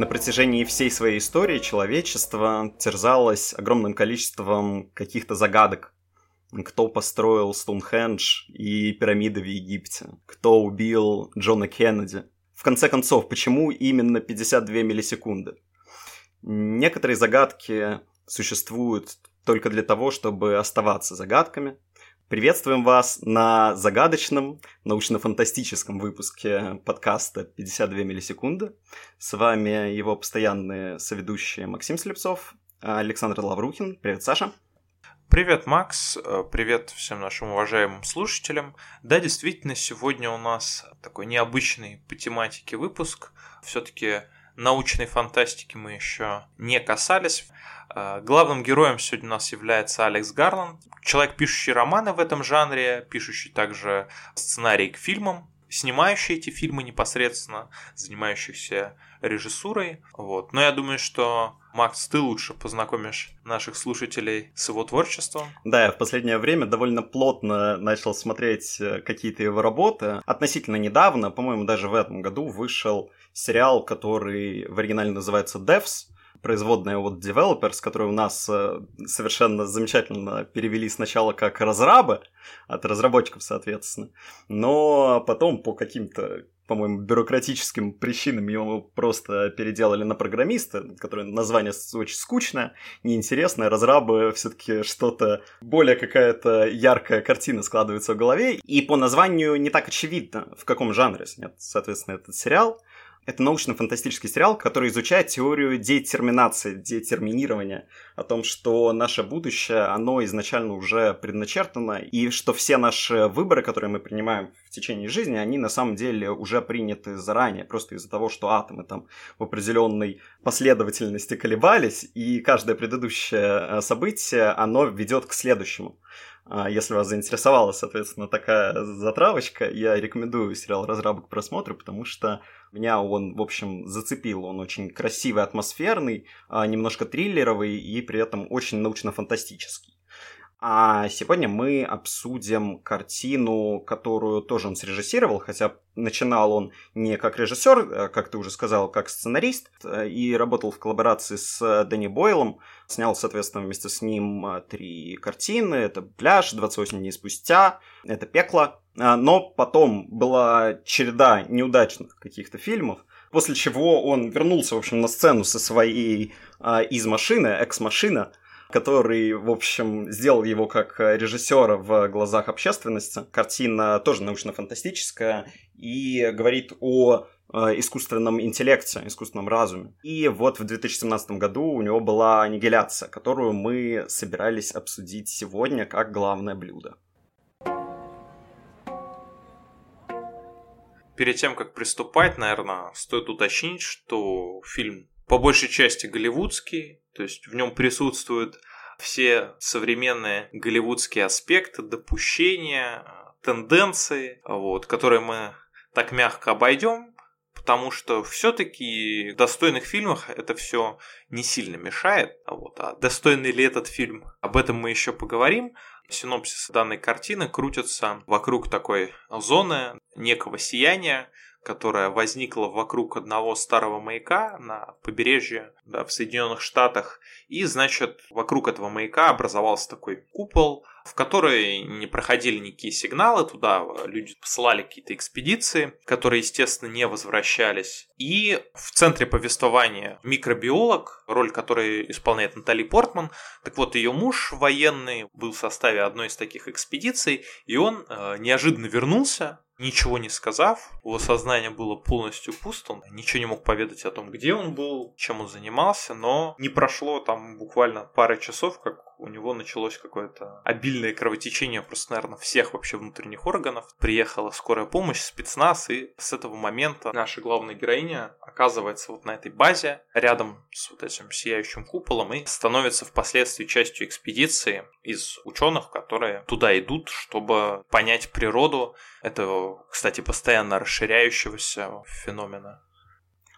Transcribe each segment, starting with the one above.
На протяжении всей своей истории человечество терзалось огромным количеством каких-то загадок. Кто построил Стоунхендж и пирамиды в Египте? Кто убил Джона Кеннеди? В конце концов, почему именно 52 миллисекунды? Некоторые загадки существуют только для того, чтобы оставаться загадками. Приветствуем вас на загадочном научно-фантастическом выпуске подкаста «52 миллисекунды». С вами его постоянные соведущие Максим Слепцов, Александр Лаврухин. Привет, Саша. Привет, Макс. Привет всем нашим уважаемым слушателям. Да, действительно, сегодня у нас такой необычный по тематике выпуск. Все-таки научной фантастики мы еще не касались. А, главным героем сегодня у нас является Алекс Гарланд, человек, пишущий романы в этом жанре, пишущий также сценарий к фильмам, снимающий эти фильмы непосредственно, занимающихся режиссурой. Вот. Но я думаю, что Макс, ты лучше познакомишь наших слушателей с его творчеством. Да, я в последнее время довольно плотно начал смотреть э, какие-то его работы. Относительно недавно, по-моему, даже в этом году вышел сериал, который в оригинале называется Devs, производная от Developers, которые у нас э, совершенно замечательно перевели сначала как разрабы, от разработчиков, соответственно, но потом по каким-то по-моему, бюрократическим причинам его просто переделали на программиста, которое название очень скучное, неинтересное. Разрабы все-таки что-то более какая-то яркая картина складывается в голове. И по названию не так очевидно, в каком жанре снят, соответственно, этот сериал. Это научно-фантастический сериал, который изучает теорию детерминации, детерминирования, о том, что наше будущее, оно изначально уже предначертано, и что все наши выборы, которые мы принимаем в течение жизни, они на самом деле уже приняты заранее, просто из-за того, что атомы там в определенной последовательности колебались, и каждое предыдущее э, событие, оно ведет к следующему. А, если вас заинтересовала, соответственно, такая затравочка, я рекомендую сериал «Разрабы» к просмотру, потому что меня он, в общем, зацепил. Он очень красивый, атмосферный, а, немножко триллеровый и при этом очень научно-фантастический. А сегодня мы обсудим картину, которую тоже он срежиссировал, хотя начинал он не как режиссер, а, как ты уже сказал, как сценарист, и работал в коллаборации с Дэнни Бойлом. Снял, соответственно, вместе с ним а, три картины. Это «Пляж», «28 дней спустя», это «Пекло». А, но потом была череда неудачных каких-то фильмов, после чего он вернулся, в общем, на сцену со своей «Из машины», «Экс-машина», который, в общем, сделал его как режиссера в глазах общественности. Картина тоже научно-фантастическая и говорит о э, искусственном интеллекте, искусственном разуме. И вот в 2017 году у него была аннигиляция, которую мы собирались обсудить сегодня как главное блюдо. Перед тем, как приступать, наверное, стоит уточнить, что фильм по большей части голливудский, то есть в нем присутствуют все современные голливудские аспекты, допущения, тенденции, вот, которые мы так мягко обойдем, потому что все-таки в достойных фильмах это все не сильно мешает. Вот. А достойный ли этот фильм, об этом мы еще поговорим. Синопсис данной картины крутится вокруг такой зоны некого сияния, которая возникла вокруг одного старого маяка на побережье да, в Соединенных Штатах. И, значит, вокруг этого маяка образовался такой купол, в который не проходили никакие сигналы, туда люди посылали какие-то экспедиции, которые, естественно, не возвращались. И в центре повествования микробиолог, роль которой исполняет Натали Портман. Так вот, ее муж военный был в составе одной из таких экспедиций, и он э, неожиданно вернулся ничего не сказав, его сознание было полностью пусто, он ничего не мог поведать о том, где он был, чем он занимался, но не прошло там буквально пары часов, как у него началось какое-то обильное кровотечение просто, наверное, всех вообще внутренних органов. Приехала скорая помощь, спецназ, и с этого момента наша главная героиня оказывается вот на этой базе, рядом с вот этим сияющим куполом, и становится впоследствии частью экспедиции из ученых, которые туда идут, чтобы понять природу этого, кстати, постоянно расширяющегося феномена.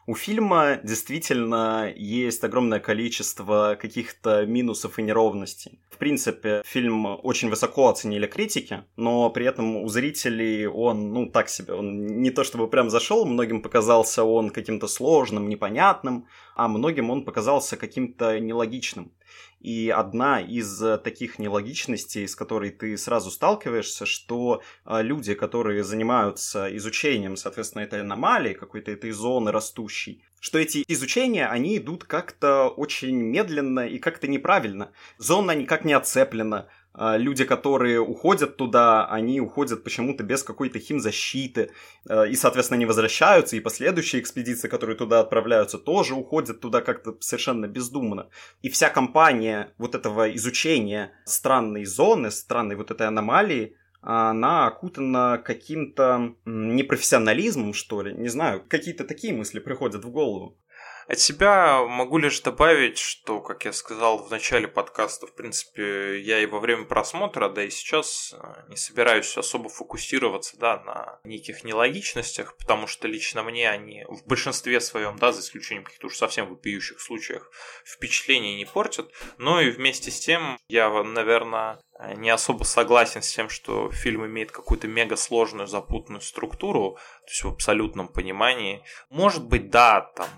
У фильма действительно есть огромное количество каких-то минусов и неровностей. В принципе, фильм очень высоко оценили критики, но при этом у зрителей он, ну, так себе. Он не то чтобы прям зашел, многим показался он каким-то сложным, непонятным, а многим он показался каким-то нелогичным. И одна из э, таких нелогичностей, с которой ты сразу сталкиваешься, что э, люди, которые занимаются изучением, соответственно, этой аномалии, какой-то этой зоны растущей, что эти изучения, они идут как-то очень медленно и как-то неправильно. Зона никак не оцеплена, люди, которые уходят туда, они уходят почему-то без какой-то химзащиты, а, и, соответственно, не возвращаются, и последующие экспедиции, которые туда отправляются, тоже уходят туда как-то совершенно бездумно. И вся компания вот этого изучения странной зоны, странной вот этой аномалии, она окутана каким-то непрофессионализмом, что ли, не знаю, какие-то такие мысли приходят в голову. От себя могу лишь добавить, что, как я сказал в начале подкаста, в принципе, я и во время просмотра, да и сейчас э, не собираюсь особо фокусироваться, да, на неких нелогичностях, потому что лично мне они в большинстве своем, да, за исключением каких-то уж совсем вопиющих случаях, впечатления не портят, но и вместе с тем я, наверное, не особо согласен с тем, что фильм имеет какую-то мега сложную запутанную структуру, то есть в абсолютном понимании. Может быть, да, там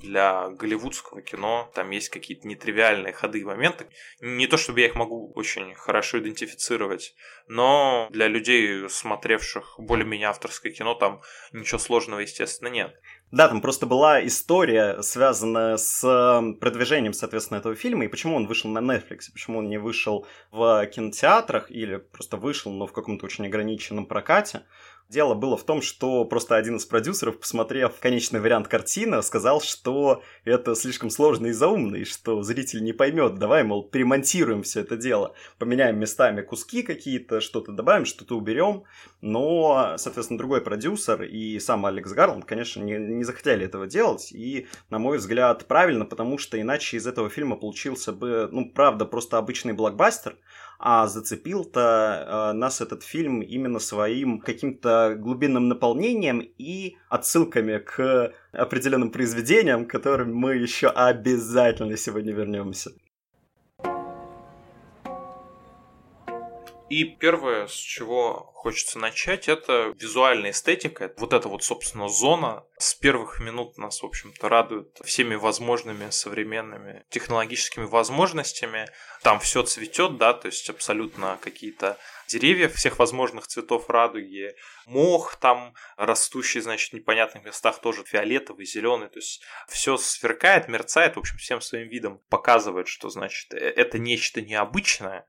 для голливудского кино. Там есть какие-то нетривиальные ходы и моменты. Не то чтобы я их могу очень хорошо идентифицировать, но для людей, смотревших более-менее авторское кино, там ничего сложного, естественно, нет. Да, там просто была история, связанная с эм, продвижением, соответственно, этого фильма, и почему он вышел на Netflix, почему он не вышел в кинотеатрах или просто вышел, но в каком-то очень ограниченном прокате. Дело было в том, что просто один из продюсеров, посмотрев конечный вариант картины, сказал, что это слишком сложно и заумно, и что зритель не поймет. Давай, мол, перемонтируем все это дело, поменяем местами куски какие-то, что-то добавим, что-то уберем. Но, соответственно, другой продюсер и сам Алекс Гарланд, конечно, не, не захотели этого делать. И, на мой взгляд, правильно, потому что иначе из этого фильма получился бы, ну, правда, просто обычный блокбастер, а зацепил-то э, нас этот фильм именно своим каким-то глубинным наполнением и отсылками к определенным произведениям, к которым мы еще обязательно сегодня вернемся. И первое, с чего хочется начать, это визуальная эстетика. Вот эта вот, собственно, зона с первых минут нас, в общем-то, радует всеми возможными современными технологическими возможностями. Там все цветет, да, то есть абсолютно какие-то деревья всех возможных цветов радуги, мох там растущий, значит, в непонятных местах тоже фиолетовый, зеленый, то есть все сверкает, мерцает, в общем, всем своим видом показывает, что, значит, э, это нечто необычное,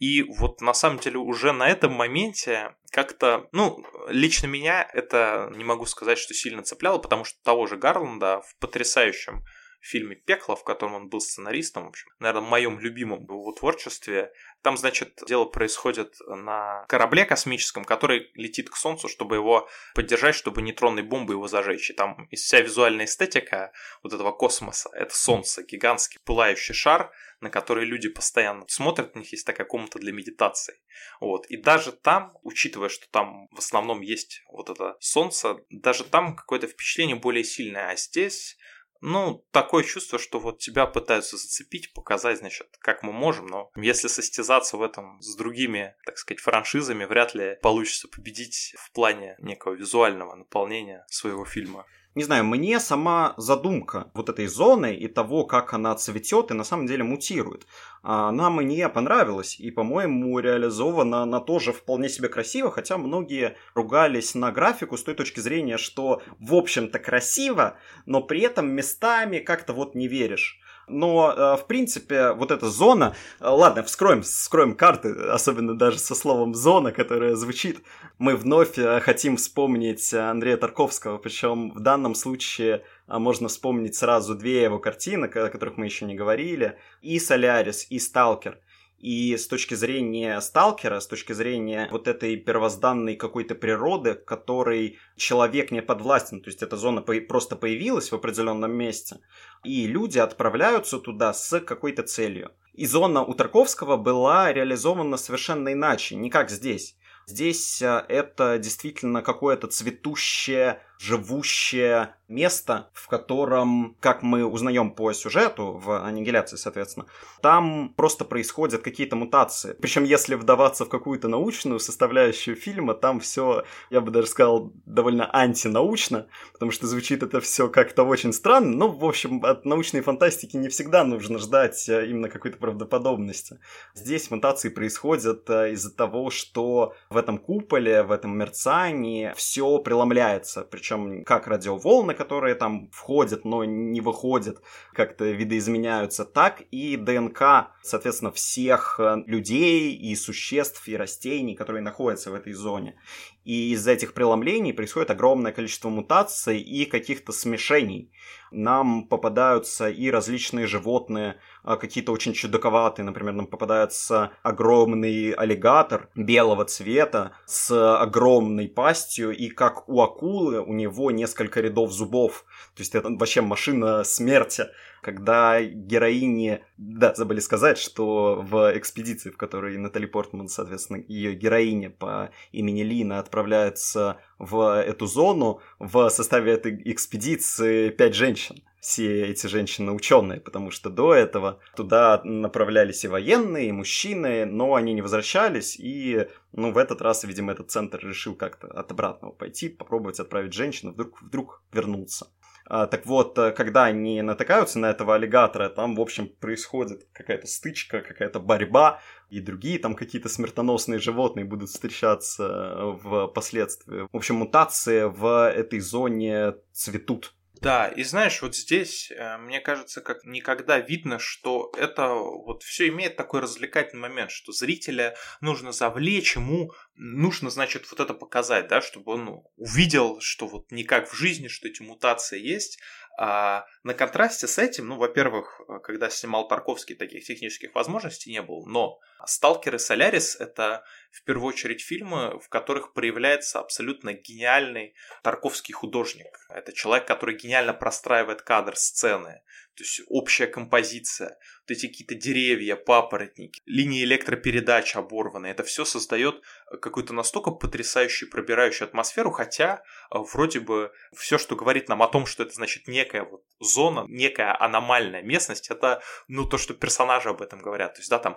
и вот на самом деле уже на этом моменте как-то, ну, лично меня это не могу сказать, что сильно цепляло, потому что того же Гарланда в потрясающем фильме «Пекло», в котором он был сценаристом, в общем, наверное, моем любимом его творчестве. Там, значит, дело происходит на корабле космическом, который летит к Солнцу, чтобы его поддержать, чтобы нейтронной бомбы его зажечь. И там вся визуальная эстетика вот этого космоса — это Солнце, гигантский пылающий шар, на который люди постоянно смотрят, у них есть такая комната для медитации. Вот. И даже там, учитывая, что там в основном есть вот это солнце, даже там какое-то впечатление более сильное. А здесь ну, такое чувство, что вот тебя пытаются зацепить, показать, значит, как мы можем, но если состязаться в этом с другими, так сказать, франшизами, вряд ли получится победить в плане некого визуального наполнения своего фильма не знаю, мне сама задумка вот этой зоны и того, как она цветет и на самом деле мутирует, она мне понравилась и, по-моему, реализована она тоже вполне себе красиво, хотя многие ругались на графику с той точки зрения, что в общем-то красиво, но при этом местами как-то вот не веришь. Но, э, в принципе, вот эта зона... Э, ладно, вскроем, вскроем карты, особенно даже со словом «зона», которая звучит. Мы вновь э, хотим вспомнить Андрея Тарковского, причем в данном случае можно вспомнить сразу две его картины, о которых мы еще не говорили. И «Солярис», и «Сталкер». И с точки зрения сталкера, с точки зрения вот этой первозданной какой-то природы, которой человек не подвластен, то есть эта зона просто появилась в определенном месте, и люди отправляются туда с какой-то целью. И зона у Тарковского была реализована совершенно иначе, не как здесь. Здесь э, это действительно какое-то цветущее живущее место, в котором, как мы узнаем по сюжету, в аннигиляции, соответственно, там просто происходят какие-то мутации. Причем, если вдаваться в какую-то научную составляющую фильма, там все, я бы даже сказал, довольно антинаучно, потому что звучит это все как-то очень странно. Но, в общем, от научной фантастики не всегда нужно ждать э, именно какой-то правдоподобности. Здесь мутации происходят э, из-за того, что в этом куполе, в этом мерцании все преломляется. Причем как радиоволны, которые там входят, но не выходят, как-то видоизменяются, так и ДНК, соответственно, всех э, людей и существ и растений, которые находятся в этой зоне. И из-за этих преломлений происходит огромное количество мутаций и каких-то смешений. Нам попадаются и различные животные, а, какие-то очень чудаковатые. Например, нам попадается огромный аллигатор белого цвета с огромной пастью, и как у акулы у него несколько рядов зубов. То есть это вообще машина смерти когда героини... Да, забыли сказать, что в экспедиции, в которой Натали Портман, соответственно, ее героиня по имени Лина отправляется в эту зону, в составе этой экспедиции пять женщин все эти женщины ученые, потому что до этого туда направлялись и военные, и мужчины, но они не возвращались, и ну, в этот раз, видимо, этот центр решил как-то от обратного пойти, попробовать отправить женщину, вдруг, вдруг вернуться. А, так вот, э, когда они натыкаются на этого аллигатора, там, в общем, происходит какая-то стычка, какая-то борьба, и другие там какие-то смертоносные животные будут встречаться э, в последствии. В общем, мутации в этой зоне цветут. Да, и знаешь, вот здесь, э, мне кажется, как никогда видно, что это вот все имеет такой развлекательный момент, что зрителя нужно завлечь, ему нужно, значит, вот это показать, да, чтобы он увидел, что вот не как в жизни, что эти мутации есть, а на контрасте с этим, ну, во-первых, э, когда снимал Тарковский, таких технических возможностей не было, но «Сталкер» и «Солярис» — это в первую очередь фильмы, в которых проявляется абсолютно гениальный тарковский художник. Это человек, который гениально простраивает кадр, сцены, то есть общая композиция, вот эти какие-то деревья, папоротники, линии электропередач оборваны. Это все создает какую-то настолько потрясающую, пробирающую атмосферу, хотя э, вроде бы все, что говорит нам о том, что это значит некая вот зона, некая аномальная местность, это ну то, что персонажи об этом говорят. То есть, да, там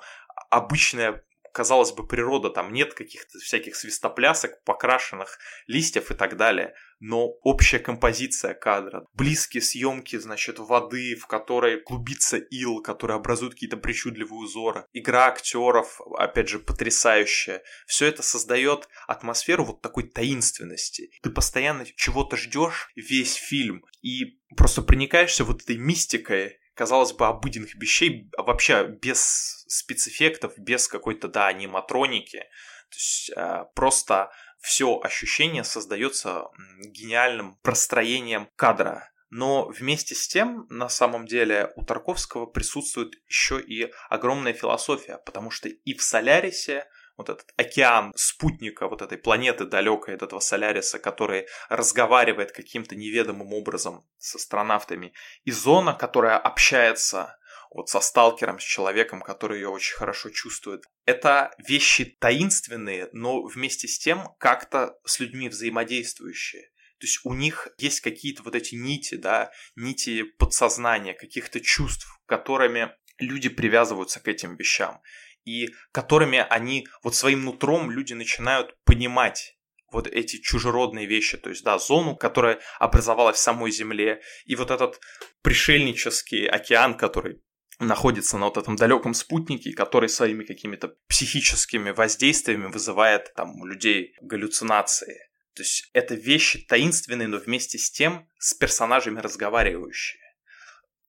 обычная казалось бы, природа, там нет каких-то всяких свистоплясок, покрашенных листьев и так далее, но общая композиция кадра, близкие съемки, значит, воды, в которой клубится ил, который образует какие-то причудливые узоры, игра актеров, опять же, потрясающая. Все это создает атмосферу вот такой таинственности. Ты постоянно чего-то ждешь весь фильм и просто проникаешься вот этой мистикой казалось бы, обыденных вещей, вообще без спецэффектов, без какой-то, да, аниматроники. То есть э, просто все ощущение создается гениальным простроением кадра. Но вместе с тем, на самом деле, у Тарковского присутствует еще и огромная философия, потому что и в «Солярисе», вот этот океан спутника вот этой планеты далекой, от этого Соляриса, который разговаривает каким-то неведомым образом с астронавтами, и зона, которая общается вот со сталкером, с человеком, который ее очень хорошо чувствует. Это вещи таинственные, но вместе с тем как-то с людьми взаимодействующие. То есть у них есть какие-то вот эти нити, да, нити подсознания, каких-то чувств, которыми люди привязываются к этим вещам и которыми они вот своим нутром люди начинают понимать вот эти чужеродные вещи, то есть, да, зону, которая образовалась в самой Земле, и вот этот пришельнический океан, который находится на вот этом далеком спутнике, который своими какими-то психическими воздействиями вызывает там у людей галлюцинации. То есть это вещи таинственные, но вместе с тем с персонажами разговаривающие.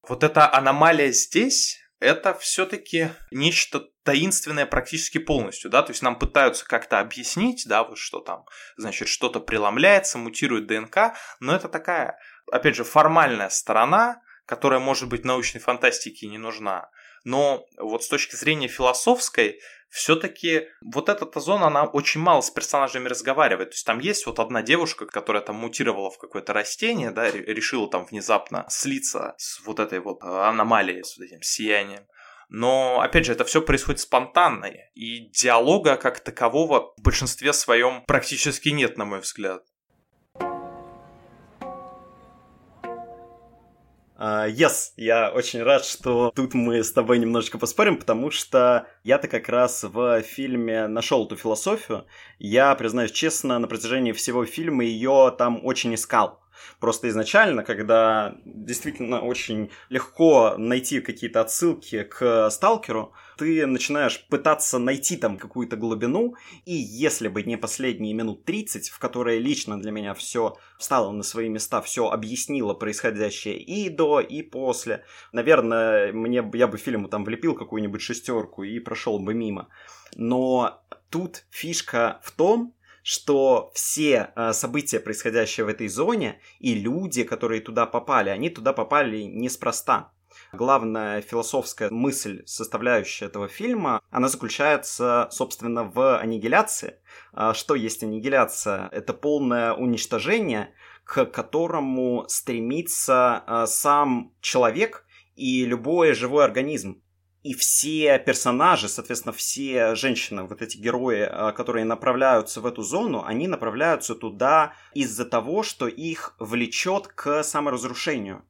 Вот эта аномалия здесь, это все-таки нечто таинственное практически полностью, да, то есть нам пытаются как-то объяснить, да, вот что там, значит, что-то преломляется, мутирует ДНК, но это такая, опять же, формальная сторона, которая, может быть, научной фантастике не нужна. Но вот с точки зрения философской, все-таки вот эта зона, она очень мало с персонажами разговаривает. То есть там есть вот одна девушка, которая там мутировала в какое-то растение, да, решила там внезапно слиться с вот этой вот аномалией, с вот этим сиянием. Но, опять же, это все происходит спонтанно, и диалога как такового в большинстве своем практически нет, на мой взгляд. Uh, yes, я очень рад, что тут мы с тобой немножечко поспорим, потому что я-то как раз в фильме нашел эту философию. Я, признаюсь честно, на протяжении всего фильма ее там очень искал. Просто изначально, когда действительно очень легко найти какие-то отсылки к сталкеру, ты начинаешь пытаться найти там какую-то глубину, и если бы не последние минут 30, в которые лично для меня все встало на свои места, все объяснило происходящее и до, и после, наверное, мне, я бы фильму там влепил какую-нибудь шестерку и прошел бы мимо. Но тут фишка в том, что все э, события, происходящие в этой зоне, и люди, которые туда попали, они туда попали неспроста. Главная философская мысль, составляющая этого фильма, она заключается, собственно, в аннигиляции. А что есть аннигиляция? Это полное уничтожение, к которому стремится э, сам человек и любой живой организм. И все персонажи, соответственно, все женщины, вот эти герои, а, которые направляются в эту зону, они направляются туда из-за того, что их влечет к саморазрушению.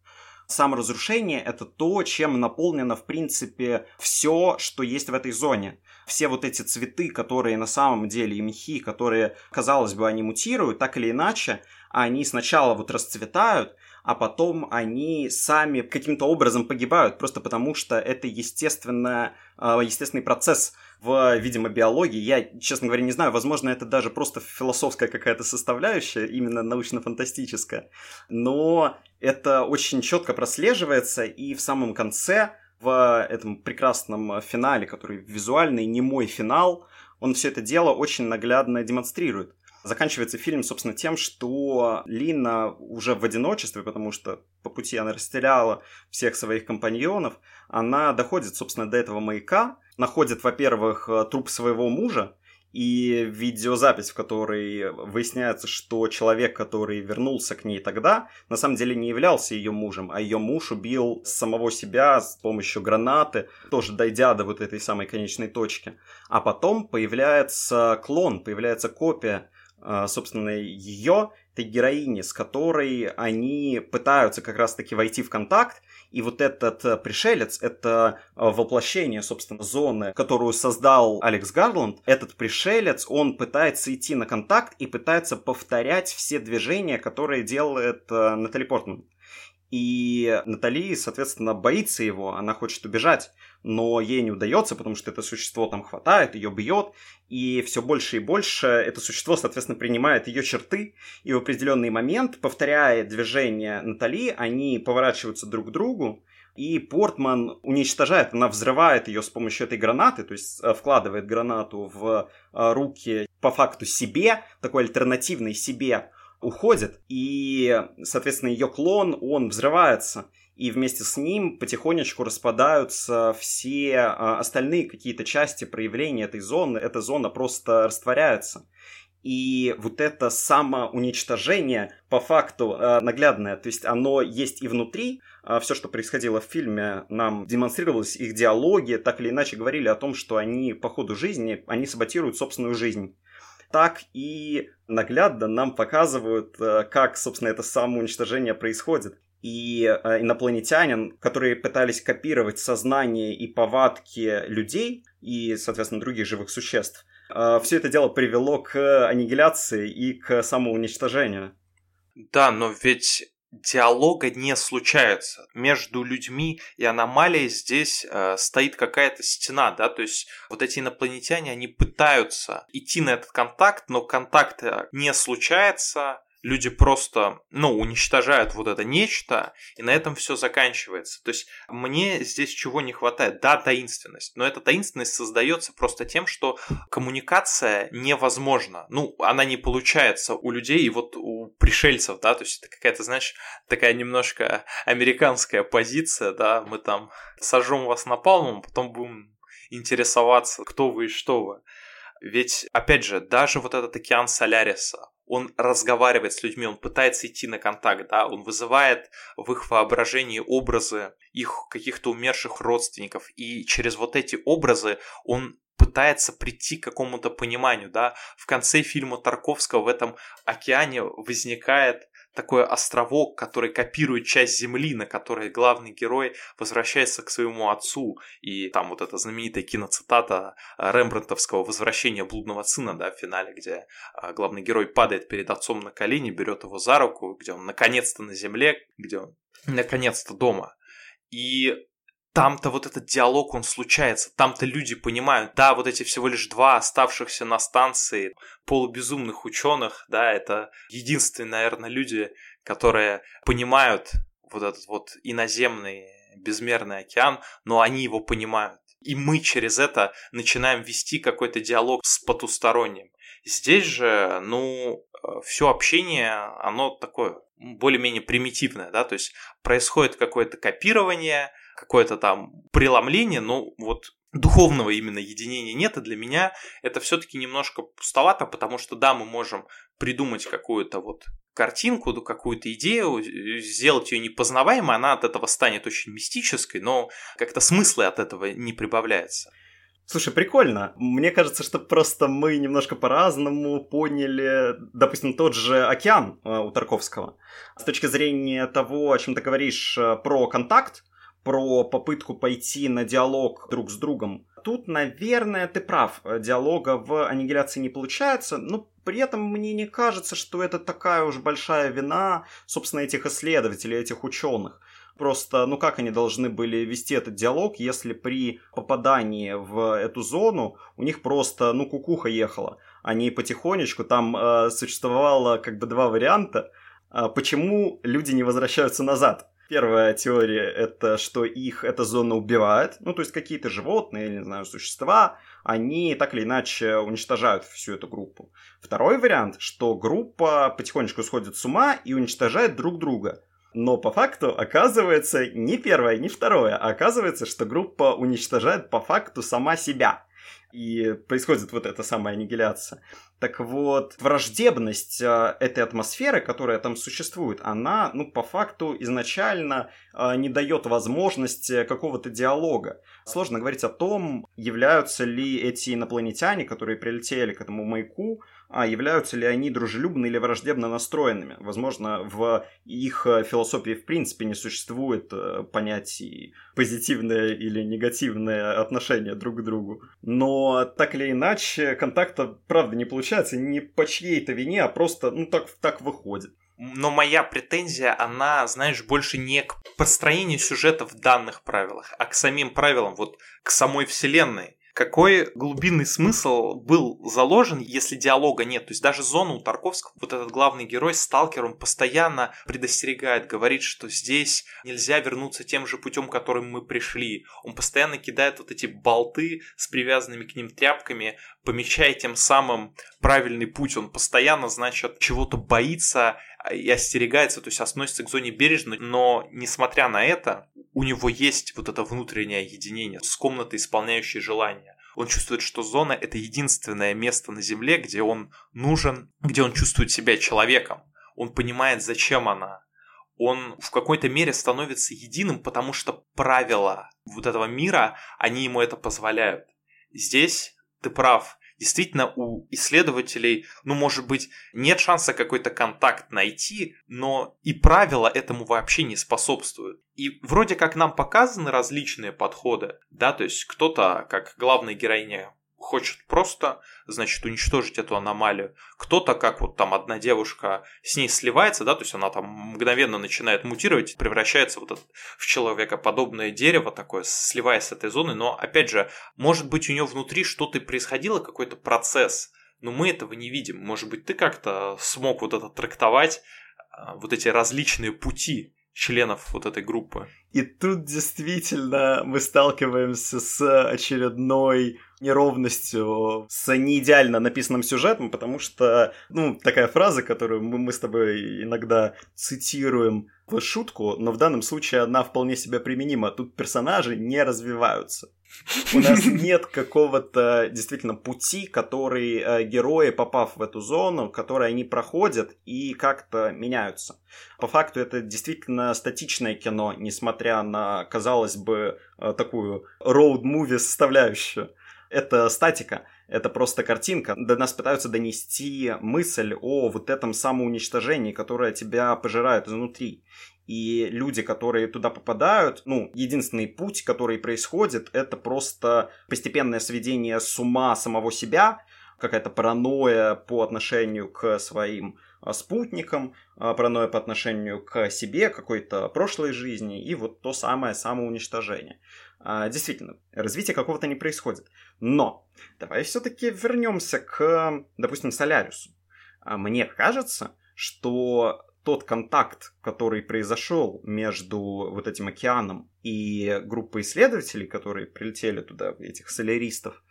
Саморазрушение — это то, чем наполнено, в принципе, все, что есть в этой зоне. Все вот эти цветы, которые на самом деле, и мехи, которые, казалось бы, они мутируют, так или иначе, они сначала вот расцветают, а потом они сами каким-то образом погибают, просто потому что это естественно, а, естественный процесс в, видимо, биологии. Я, честно говоря, не знаю, возможно, это даже просто философская какая-то составляющая, именно научно-фантастическая. Но это очень четко прослеживается, и в самом конце, в этом прекрасном финале, который визуальный, не мой финал, он все это дело очень наглядно демонстрирует. Заканчивается фильм, собственно, тем, что Лина уже в одиночестве, потому что по пути она растеряла всех своих компаньонов, она доходит, собственно, до этого маяка, находит, во-первых, труп своего мужа, и видеозапись, в которой выясняется, что человек, который вернулся к ней тогда, на самом деле не являлся ее мужем, а ее муж убил самого себя с помощью гранаты, тоже дойдя до вот этой самой конечной точки. А потом появляется клон, появляется копия собственно, ее, этой героини, с которой они пытаются как раз-таки войти в контакт, и вот этот э, пришелец — это э, воплощение, собственно, зоны, которую создал Алекс Гарланд. Этот пришелец, он пытается идти на контакт и пытается повторять все движения, которые делает э, Натали Портман. И Натали, соответственно, боится его, она хочет убежать, но ей не удается, потому что это существо там хватает, ее бьет, и все больше и больше это существо, соответственно, принимает ее черты, и в определенный момент, повторяя движение Натали, они поворачиваются друг к другу, и Портман уничтожает, она взрывает ее с помощью этой гранаты, то есть э, вкладывает гранату в э, руки по факту себе, такой альтернативной себе, уходит, и, соответственно, ее клон, он взрывается, и вместе с ним потихонечку распадаются все а, остальные какие-то части проявления этой зоны, эта зона просто растворяется. И вот это самоуничтожение по факту э, наглядное, то есть оно есть и внутри, э, все, что происходило в фильме, нам демонстрировалось, их диалоги так или иначе говорили о том, что они по ходу жизни, они саботируют собственную жизнь так и наглядно нам показывают, э, как, собственно, это самоуничтожение происходит. И э, инопланетянин, которые пытались копировать сознание и повадки людей и, соответственно, других живых существ, э, все это дело привело к аннигиляции и к самоуничтожению. Да, но ведь диалога не случается. Между людьми и аномалией здесь э, стоит какая-то стена, да, то есть вот эти инопланетяне, они пытаются идти на этот контакт, но контакта не случается, люди просто, ну, уничтожают вот это нечто, и на этом все заканчивается. То есть мне здесь чего не хватает? Да, таинственность, но эта таинственность создается просто тем, что коммуникация невозможна. Ну, она не получается у людей и вот у пришельцев, да, то есть это какая-то, знаешь, такая немножко американская позиция, да, мы там сожжем вас напалмом, потом будем интересоваться, кто вы и что вы. Ведь, опять же, даже вот этот океан Соляриса, он разговаривает с людьми, он пытается идти на контакт, да, он вызывает в их воображении образы их каких-то умерших родственников, и через вот эти образы он пытается прийти к какому-то пониманию, да. В конце фильма Тарковского в этом океане возникает такой островок, который копирует часть земли, на которой главный герой возвращается к своему отцу. И там вот эта знаменитая киноцитата Рембрандтовского «Возвращение блудного сына», да, в финале, где а, главный герой падает перед отцом на колени, берет его за руку, где он наконец-то на земле, где он наконец-то дома. И там-то вот этот диалог, он случается, там-то люди понимают, да, вот эти всего лишь два оставшихся на станции полубезумных ученых, да, это единственные, наверное, люди, которые понимают вот этот вот иноземный безмерный океан, но они его понимают. И мы через это начинаем вести какой-то диалог с потусторонним. Здесь же, ну, э, все общение, оно такое более-менее примитивное, да, то есть происходит какое-то копирование, какое-то там преломление, но вот духовного именно единения нет, и для меня это все-таки немножко пустовато, потому что да, мы можем придумать какую-то вот картинку, какую-то идею, сделать ее непознаваемой, она от этого станет очень мистической, но как-то смысла от этого не прибавляется. Слушай, прикольно. Мне кажется, что просто мы немножко по-разному поняли, допустим, тот же океан э, у Тарковского. С точки зрения того, о чем ты говоришь э, про контакт, про попытку пойти на диалог друг с другом. Тут, наверное, ты прав, диалога в аннигиляции не получается, но при этом мне не кажется, что это такая уж большая вина, собственно, этих исследователей, этих ученых. Просто, ну как они должны были вести этот диалог, если при попадании в эту зону у них просто, ну, кукуха ехала. Они потихонечку, там э, существовало как бы два варианта, э, почему люди не возвращаются назад. Первая теория — это что их эта зона убивает, ну, то есть какие-то животные, или, не знаю, существа, они так или иначе уничтожают всю эту группу. Второй вариант, что группа потихонечку сходит с ума и уничтожает друг друга. Но по факту оказывается не первое, не второе, а оказывается, что группа уничтожает по факту сама себя и происходит вот эта самая аннигиляция. Так вот, враждебность э, этой атмосферы, которая там существует, она, ну, по факту изначально э, не дает возможности какого-то диалога. Сложно говорить о том, являются ли эти инопланетяне, которые прилетели к этому маяку, а являются ли они дружелюбно или враждебно настроенными. Возможно, в их э, философии в принципе не существует э, понятий позитивное или негативное отношение друг к другу. Но так или иначе, контакта, правда, не получается не по чьей-то вине, а просто, ну, так, так выходит. Но моя претензия, она, знаешь, больше не к построению сюжета в данных правилах, а к самим правилам, вот к самой вселенной какой глубинный смысл был заложен, если диалога нет. То есть даже зона у Тарковского, вот этот главный герой, сталкер, он постоянно предостерегает, говорит, что здесь нельзя вернуться тем же путем, которым мы пришли. Он постоянно кидает вот эти болты с привязанными к ним тряпками, помечая тем самым правильный путь. Он постоянно, значит, чего-то боится, и остерегается, то есть относится к зоне бережно, но несмотря на это, у него есть вот это внутреннее единение с комнатой, исполняющей желания. Он чувствует, что зона — это единственное место на Земле, где он нужен, где он чувствует себя человеком. Он понимает, зачем она. Он в какой-то мере становится единым, потому что правила вот этого мира, они ему это позволяют. Здесь ты прав действительно у исследователей, ну, может быть, нет шанса какой-то контакт найти, но и правила этому вообще не способствуют. И вроде как нам показаны различные подходы, да, то есть кто-то, как главная героиня хочет просто, значит, уничтожить эту аномалию. Кто-то, как вот там одна девушка, с ней сливается, да, то есть она там мгновенно начинает мутировать, превращается вот в человекоподобное дерево такое, сливаясь с этой зоной, но, опять же, может быть, у нее внутри что-то происходило, какой-то процесс, но мы этого не видим. Может быть, ты как-то смог вот это трактовать, а, вот эти различные пути членов вот этой группы. И тут действительно мы сталкиваемся с очередной неровностью, с не идеально написанным сюжетом, потому что, ну, такая фраза, которую мы, мы с тобой иногда цитируем в шутку, но в данном случае она вполне себя применима. Тут персонажи не развиваются. У нас нет какого-то действительно пути, который э, герои, попав в эту зону, который они проходят и как-то меняются. По факту это действительно статичное кино, несмотря на, казалось бы, э, такую роуд-муви составляющую это статика, это просто картинка. До нас пытаются донести мысль о вот этом самоуничтожении, которое тебя пожирает изнутри. И люди, которые туда попадают, ну, единственный путь, который происходит, это просто постепенное сведение с ума самого себя, какая-то паранойя по отношению к своим а, спутникам, а, паранойя по отношению к себе, какой-то прошлой жизни, и вот то самое самоуничтожение. А, действительно, развитие какого-то не происходит. Но давай все-таки вернемся к, допустим, Солярису. Мне кажется, что тот контакт, который произошел между вот этим океаном и группой исследователей, которые прилетели туда, этих соляристов,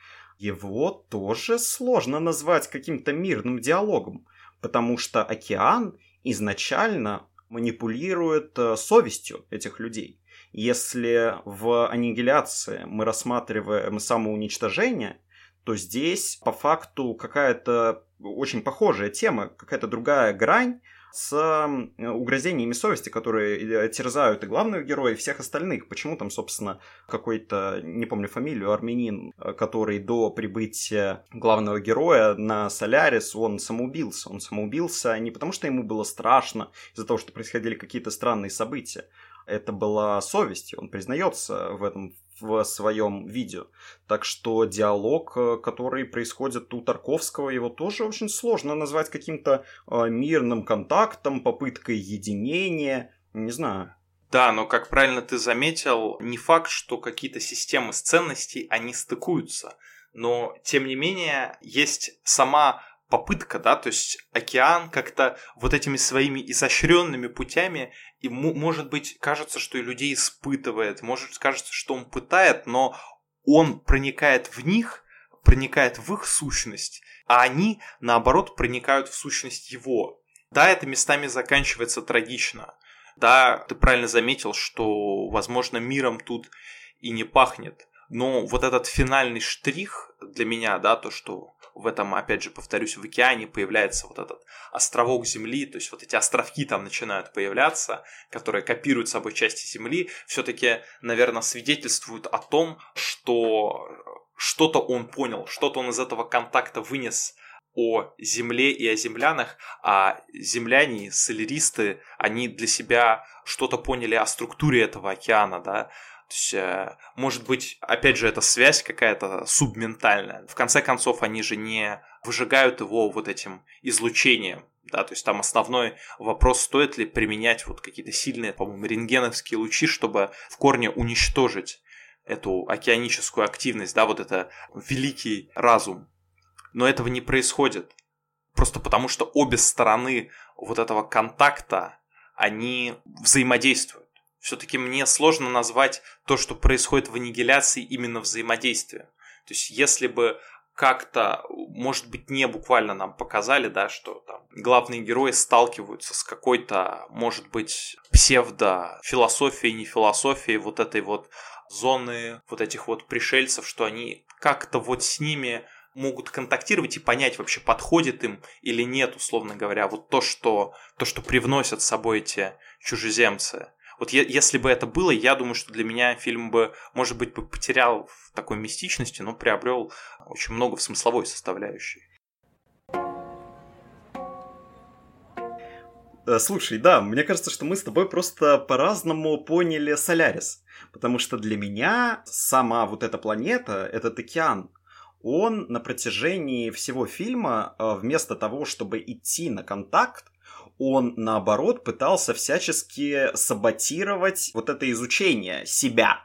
его тоже сложно назвать каким-то мирным диалогом, потому что океан изначально манипулирует э, совестью этих людей. Если в аннигиляции мы рассматриваем самоуничтожение, то здесь по факту какая-то очень похожая тема, какая-то другая грань, с угрозениями совести, которые терзают и главного героя, и всех остальных. Почему там, собственно, какой-то, не помню фамилию, армянин, э, который до прибытия главного героя на Солярис, он самоубился. Он самоубился не потому, что ему было страшно из-за того, что происходили какие-то странные события, это была совесть, он признается в этом в своем видео. Так что диалог, э, который происходит у Тарковского, его тоже очень сложно назвать каким-то э, мирным контактом, попыткой единения, не знаю. Да, но как правильно ты заметил, не факт, что какие-то системы с ценностей, они стыкуются. Но, тем не менее, есть сама попытка, да, то есть океан как-то вот этими своими изощренными путями, и может быть кажется, что и людей испытывает, может кажется, что он пытает, но он проникает в них, проникает в их сущность, а они, наоборот, проникают в сущность его. Да, это местами заканчивается трагично. Да, ты правильно заметил, что, возможно, миром тут и не пахнет. Но вот этот финальный штрих для меня, да, то, что в этом, опять же, повторюсь, в океане появляется вот этот островок Земли, то есть вот эти островки там начинают появляться, которые копируют собой части Земли, все-таки, наверное, свидетельствуют о том, что что-то он понял, что-то он из этого контакта вынес о Земле и о землянах, а земляне, соляристы, они для себя что-то поняли о структуре этого океана, да, есть, э, может быть, опять же, эта связь какая-то субментальная. В конце концов, они же не выжигают его вот этим излучением. Да, то есть там основной вопрос, стоит ли применять вот какие-то сильные, по-моему, рентгеновские лучи, чтобы в корне уничтожить эту океаническую активность, да, вот это великий разум. Но этого не происходит. Просто потому, что обе стороны вот этого контакта, они взаимодействуют все-таки мне сложно назвать то, что происходит в аннигиляции, именно взаимодействием. То есть, если бы как-то, может быть, не буквально нам показали, да, что там главные герои сталкиваются с какой-то, может быть, псевдо-философией, не философией вот этой вот зоны, вот этих вот пришельцев, что они как-то вот с ними могут контактировать и понять вообще подходит им или нет, условно говоря, вот то, что, то, что привносят с собой эти чужеземцы. Вот я, если бы это было, я думаю, что для меня фильм бы, может быть, бы потерял в такой мистичности, но приобрел очень много в смысловой составляющей. Э, слушай, да, мне кажется, что мы с тобой просто по-разному поняли Солярис. Потому что для меня сама вот эта планета, этот океан, он на протяжении всего фильма, э, вместо того, чтобы идти на контакт, он, наоборот, пытался всячески саботировать вот это изучение себя.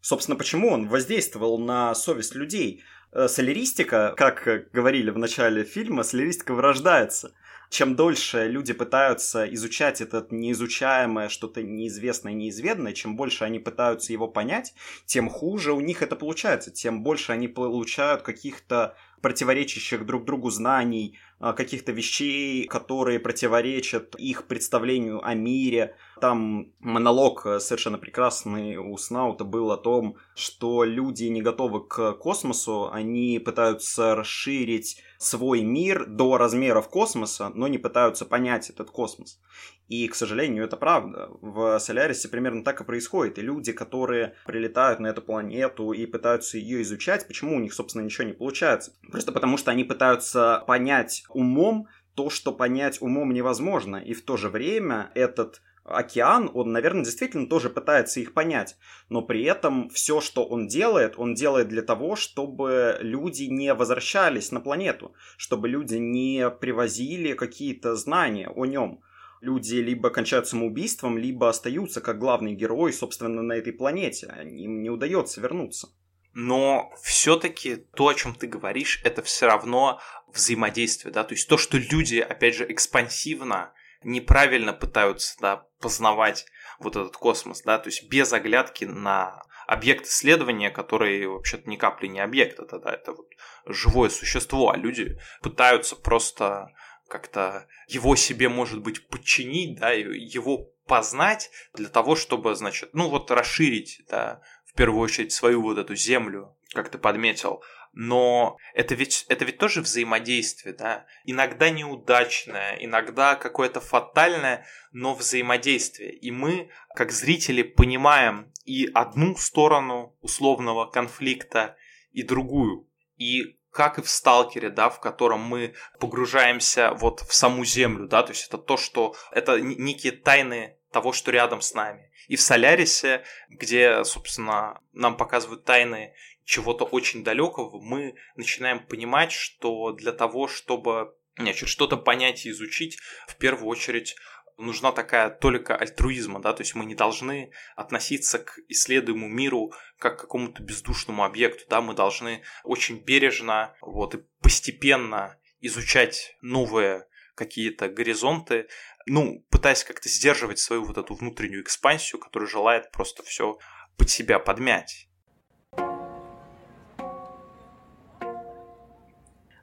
Собственно, почему он воздействовал на совесть людей? Э, солеристика, как говорили в начале фильма, солеристика вырождается. Чем дольше люди пытаются изучать это неизучаемое, что-то неизвестное, неизведанное, чем больше они пытаются его понять, тем хуже у них это получается, тем больше они получают каких-то противоречащих друг другу знаний, каких-то вещей, которые противоречат их представлению о мире. Там монолог э, совершенно прекрасный у Снаута был о том, что люди не готовы к космосу, они пытаются расширить свой мир до размеров космоса, но не пытаются понять этот космос. И, к сожалению, это правда. В Солярисе примерно так и происходит. И люди, которые прилетают на эту планету и пытаются ее изучать, почему у них, собственно, ничего не получается? Просто потому, что они пытаются понять умом то, что понять умом невозможно. И в то же время этот океан, он, наверное, действительно тоже пытается их понять, но при этом все, что он делает, он делает для того, чтобы люди не возвращались на планету, чтобы люди не привозили какие-то знания о нем. Люди либо кончают самоубийством, либо остаются как главный герой, собственно, на этой планете. Им не удается вернуться. Но все-таки то, о чем ты говоришь, это все равно взаимодействие, да, то есть то, что люди, опять же, экспансивно неправильно пытаются да, познавать вот этот космос, да, то есть без оглядки на объект исследования, который вообще-то ни капли не объект, это, да, это вот живое существо, а люди пытаются просто как-то его себе, может быть, подчинить, да, его познать для того, чтобы, значит, ну вот расширить, да, в первую очередь свою вот эту землю, как ты подметил, но это ведь, это ведь тоже взаимодействие, да? Иногда неудачное, иногда какое-то фатальное, но взаимодействие. И мы, как зрители, понимаем и одну сторону условного конфликта, и другую. И как и в «Сталкере», да, в котором мы погружаемся вот в саму землю, да, то есть это то, что это некие тайны того, что рядом с нами. И в «Солярисе», где, собственно, нам показывают тайны чего-то очень далекого, мы начинаем понимать, что для того, чтобы значит, что-то понять и изучить, в первую очередь нужна такая толика альтруизма, да, то есть мы не должны относиться к исследуемому миру как к какому-то бездушному объекту, да, мы должны очень бережно, вот, и постепенно изучать новые какие-то горизонты, ну, пытаясь как-то сдерживать свою вот эту внутреннюю экспансию, которая желает просто все под себя подмять.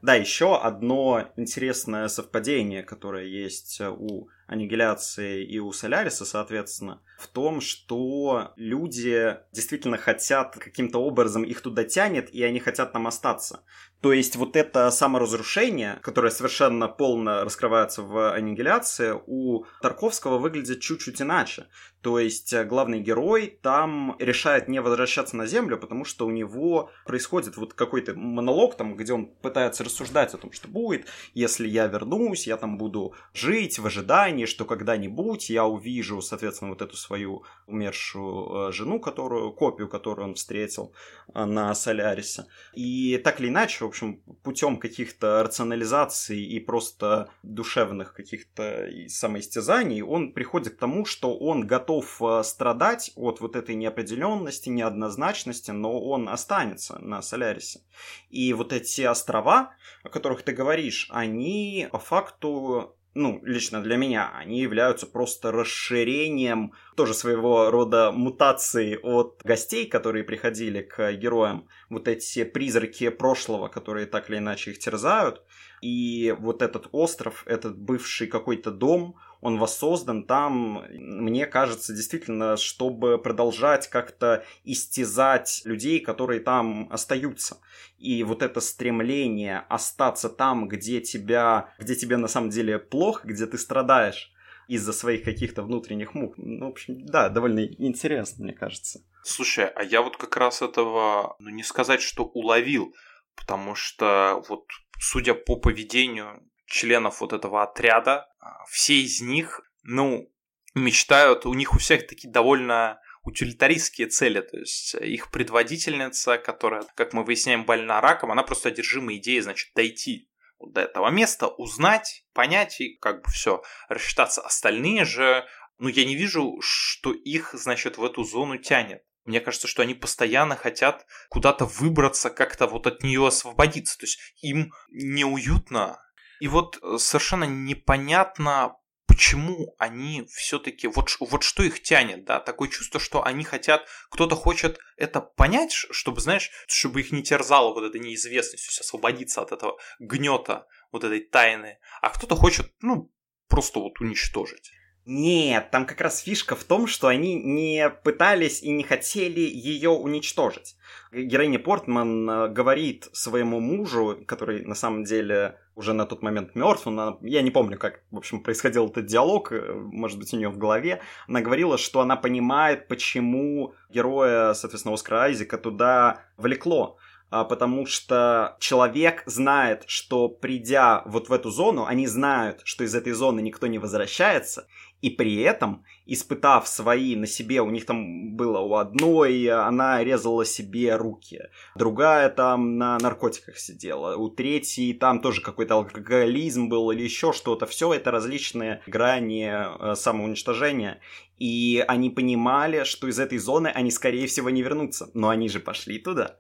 Да, еще одно интересное совпадение, которое есть у аннигиляции и у Соляриса, соответственно, в том, что люди действительно хотят каким-то образом их туда тянет, и они хотят там остаться. То есть вот это саморазрушение, которое совершенно полно раскрывается в аннигиляции, у Тарковского выглядит чуть-чуть иначе. То есть э, главный герой там решает не возвращаться на Землю, потому что у него происходит вот какой-то монолог там, где он пытается рассуждать о том, что будет, если я вернусь, я там буду жить в ожидании, что когда-нибудь я увижу, соответственно, вот эту свою умершую э, жену, которую, копию, которую он встретил э, на Солярисе. И так или иначе, в общем, путем каких-то рационализаций и просто душевных каких-то самоистязаний, он приходит к тому, что он готов готов э, страдать от вот этой неопределенности, неоднозначности, но он останется на Солярисе. И вот эти острова, о которых ты говоришь, они по факту ну, лично для меня, они являются просто расширением тоже своего рода мутации от гостей, которые приходили к героям. Вот эти призраки прошлого, которые так или иначе их терзают. И вот этот остров, этот бывший какой-то дом, он воссоздан там, мне кажется, действительно, чтобы продолжать как-то истязать людей, которые там остаются. И вот это стремление остаться там, где тебя, где тебе на самом деле плохо, где ты страдаешь из-за своих каких-то внутренних мук. Ну, в общем, да, довольно интересно, мне кажется. Слушай, а я вот как раз этого, ну не сказать, что уловил, потому что вот судя по поведению членов вот этого отряда, а, все из них, ну, мечтают, у них у всех такие довольно утилитаристские цели, то есть их предводительница, которая, как мы выясняем, больна раком, она просто одержима идеей, значит, дойти до этого места, узнать, понять и как бы все, рассчитаться. Остальные же, ну, я не вижу, что их, значит, в эту зону тянет. Мне кажется, что они постоянно хотят куда-то выбраться, как-то вот от нее освободиться. То есть им неуютно, и вот э, совершенно непонятно, почему они все-таки, вот, вот что их тянет, да, такое чувство, что они хотят, кто-то хочет это понять, чтобы, знаешь, чтобы их не терзало вот эта неизвестность, то есть освободиться от этого гнета, вот этой тайны, а кто-то хочет, ну, просто вот уничтожить. Нет, там как раз фишка в том, что они не пытались и не хотели ее уничтожить. Героиня Портман э, говорит своему мужу, который на самом деле уже на тот момент мертв, она, я не помню, как, в общем, происходил этот диалог, э, может быть, у нее в голове, она говорила, что она понимает, почему героя, соответственно, Оскара Айзека туда влекло а, потому что человек знает, что придя вот в эту зону, они знают, что из этой зоны никто не возвращается, и при этом, испытав свои на себе, у них там было у одной, она резала себе руки, другая там на наркотиках сидела, у третьей там тоже какой-то алкоголизм был или еще что-то. Все это различные грани э, самоуничтожения. И они понимали, что из этой зоны они, скорее всего, не вернутся. Но они же пошли туда.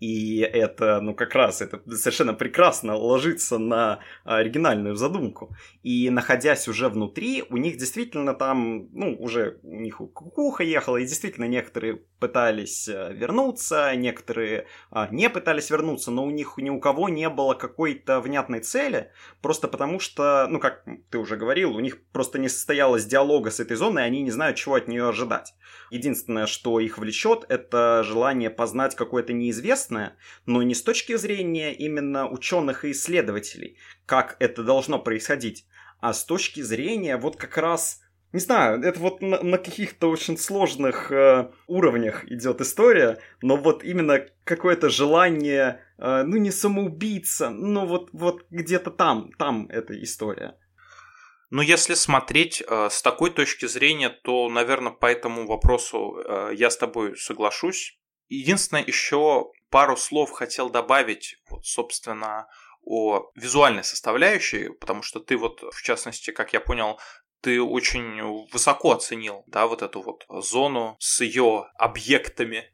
И это, ну, как раз, это совершенно прекрасно ложится на оригинальную задумку. И находясь уже внутри, у них действительно там, ну, уже у них кукуха ехала, и действительно некоторые пытались э, вернуться, некоторые а, не пытались вернуться, но у них ни у кого не было какой-то внятной цели, просто потому что, ну, как ты уже говорил, у них просто не состоялось диалога с этой зоной, и они не знают, чего от нее ожидать. Единственное, что их влечет, это желание познать какое-то неизвестное, но не с точки зрения именно ученых и исследователей, как это должно происходить, а с точки зрения вот как раз не знаю, это вот на, на каких-то очень сложных э, уровнях идет история, но вот именно какое-то желание, э, ну не самоубийца, но вот, вот где-то там, там эта история. Ну, если смотреть э, с такой точки зрения, то, наверное, по этому вопросу э, я с тобой соглашусь. Единственное, еще пару слов хотел добавить, вот, собственно, о визуальной составляющей, потому что ты вот, в частности, как я понял, ты очень высоко оценил, да, вот эту вот зону с ее объектами,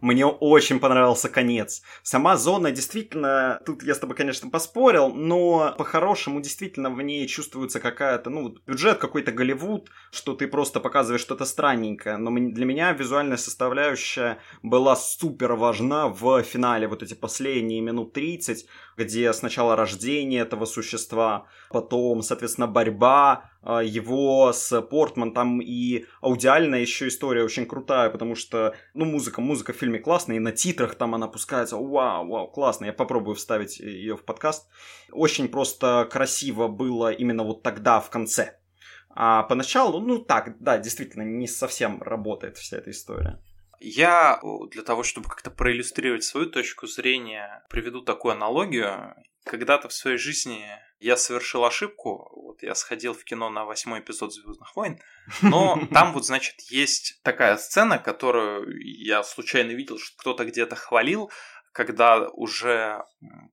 Мне очень понравился конец. Сама зона действительно, тут я с тобой, конечно, поспорил, но по-хорошему действительно в ней чувствуется какая-то, ну, бюджет какой-то Голливуд, что ты просто показываешь что-то странненькое. Но для меня визуальная составляющая была супер важна в финале, вот эти последние минут 30, где сначала рождение этого существа, потом, соответственно, борьба его с Портман, там и аудиальная еще история очень крутая, потому что, ну, музыка, музыка в фильме классная, и на титрах там она опускается, вау, вау, классно, я попробую вставить ее в подкаст. Очень просто красиво было именно вот тогда, в конце. А поначалу, ну так, да, действительно, не совсем работает вся эта история. Я для того, чтобы как-то проиллюстрировать свою точку зрения, приведу такую аналогию. Когда-то в своей жизни я совершил ошибку. Вот я сходил в кино на восьмой эпизод Звездных войн, но там вот, значит, есть такая сцена, которую я случайно видел, что кто-то где-то хвалил, когда уже,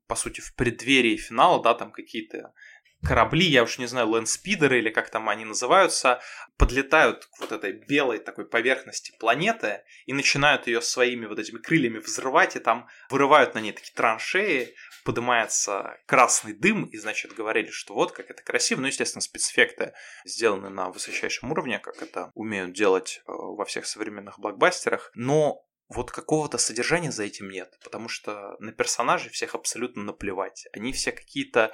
по сути, в преддверии финала, да, там какие-то корабли, я уж не знаю, лэндспидеры или как там они называются, подлетают к вот этой белой такой поверхности планеты и начинают ее своими вот этими крыльями взрывать, и там вырывают на ней такие траншеи, поднимается красный дым, и, значит, говорили, что вот как это красиво. Ну, естественно, спецэффекты сделаны на высочайшем уровне, как это умеют делать э, во всех современных блокбастерах, но вот какого-то содержания за этим нет, потому что на персонажей всех абсолютно наплевать. Они все какие-то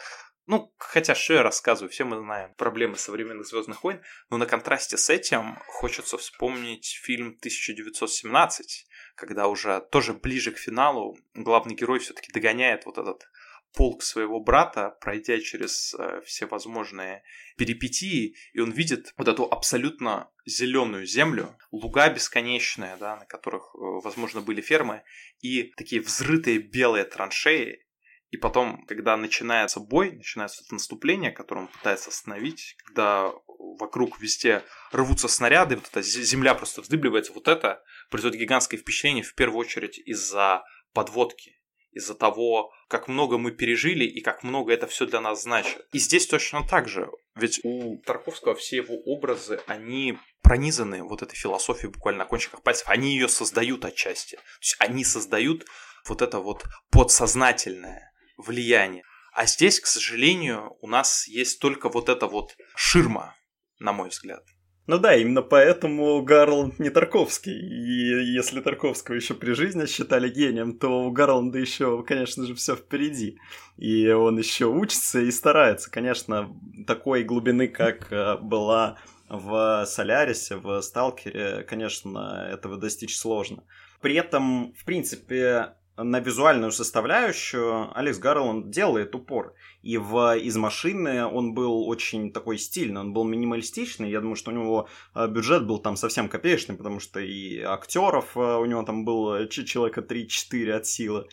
ну, хотя что я рассказываю, все мы знаем проблемы современных Звездных войн, но на контрасте с этим хочется вспомнить фильм 1917, когда уже тоже ближе к финалу главный герой все-таки догоняет вот этот полк своего брата, пройдя через э, все возможные перипетии, и он видит вот эту абсолютно зеленую землю, луга бесконечные, да, на которых, э, возможно, были фермы, и такие взрытые белые траншеи, и потом, когда начинается бой, начинается это наступление, которое он пытается остановить, когда вокруг везде рвутся снаряды, вот эта земля просто вздыбливается, вот это производит гигантское впечатление в первую очередь из-за подводки, из-за того, как много мы пережили и как много это все для нас значит. И здесь точно так же. Ведь у Тарковского все его образы, они пронизаны вот этой философией буквально на кончиках пальцев. Они ее создают отчасти. То есть они создают вот это вот подсознательное влияние. А здесь, к сожалению, у нас есть только вот эта вот ширма, на мой взгляд. Ну да, именно поэтому Гарланд не Тарковский. И если Тарковского еще при жизни считали гением, то у Гарланда еще, конечно же, все впереди. И он еще учится и старается. Конечно, такой глубины, как э, была в Солярисе, в Сталкере, конечно, этого достичь сложно. При этом, в принципе, на визуальную составляющую Алекс Гарланд делает упор. И в «Из машины» он был очень такой стильный, он был минималистичный. Я думаю, что у него э, бюджет был там совсем копеечный, потому что и актеров э, у него там было человека 3-4 от силы.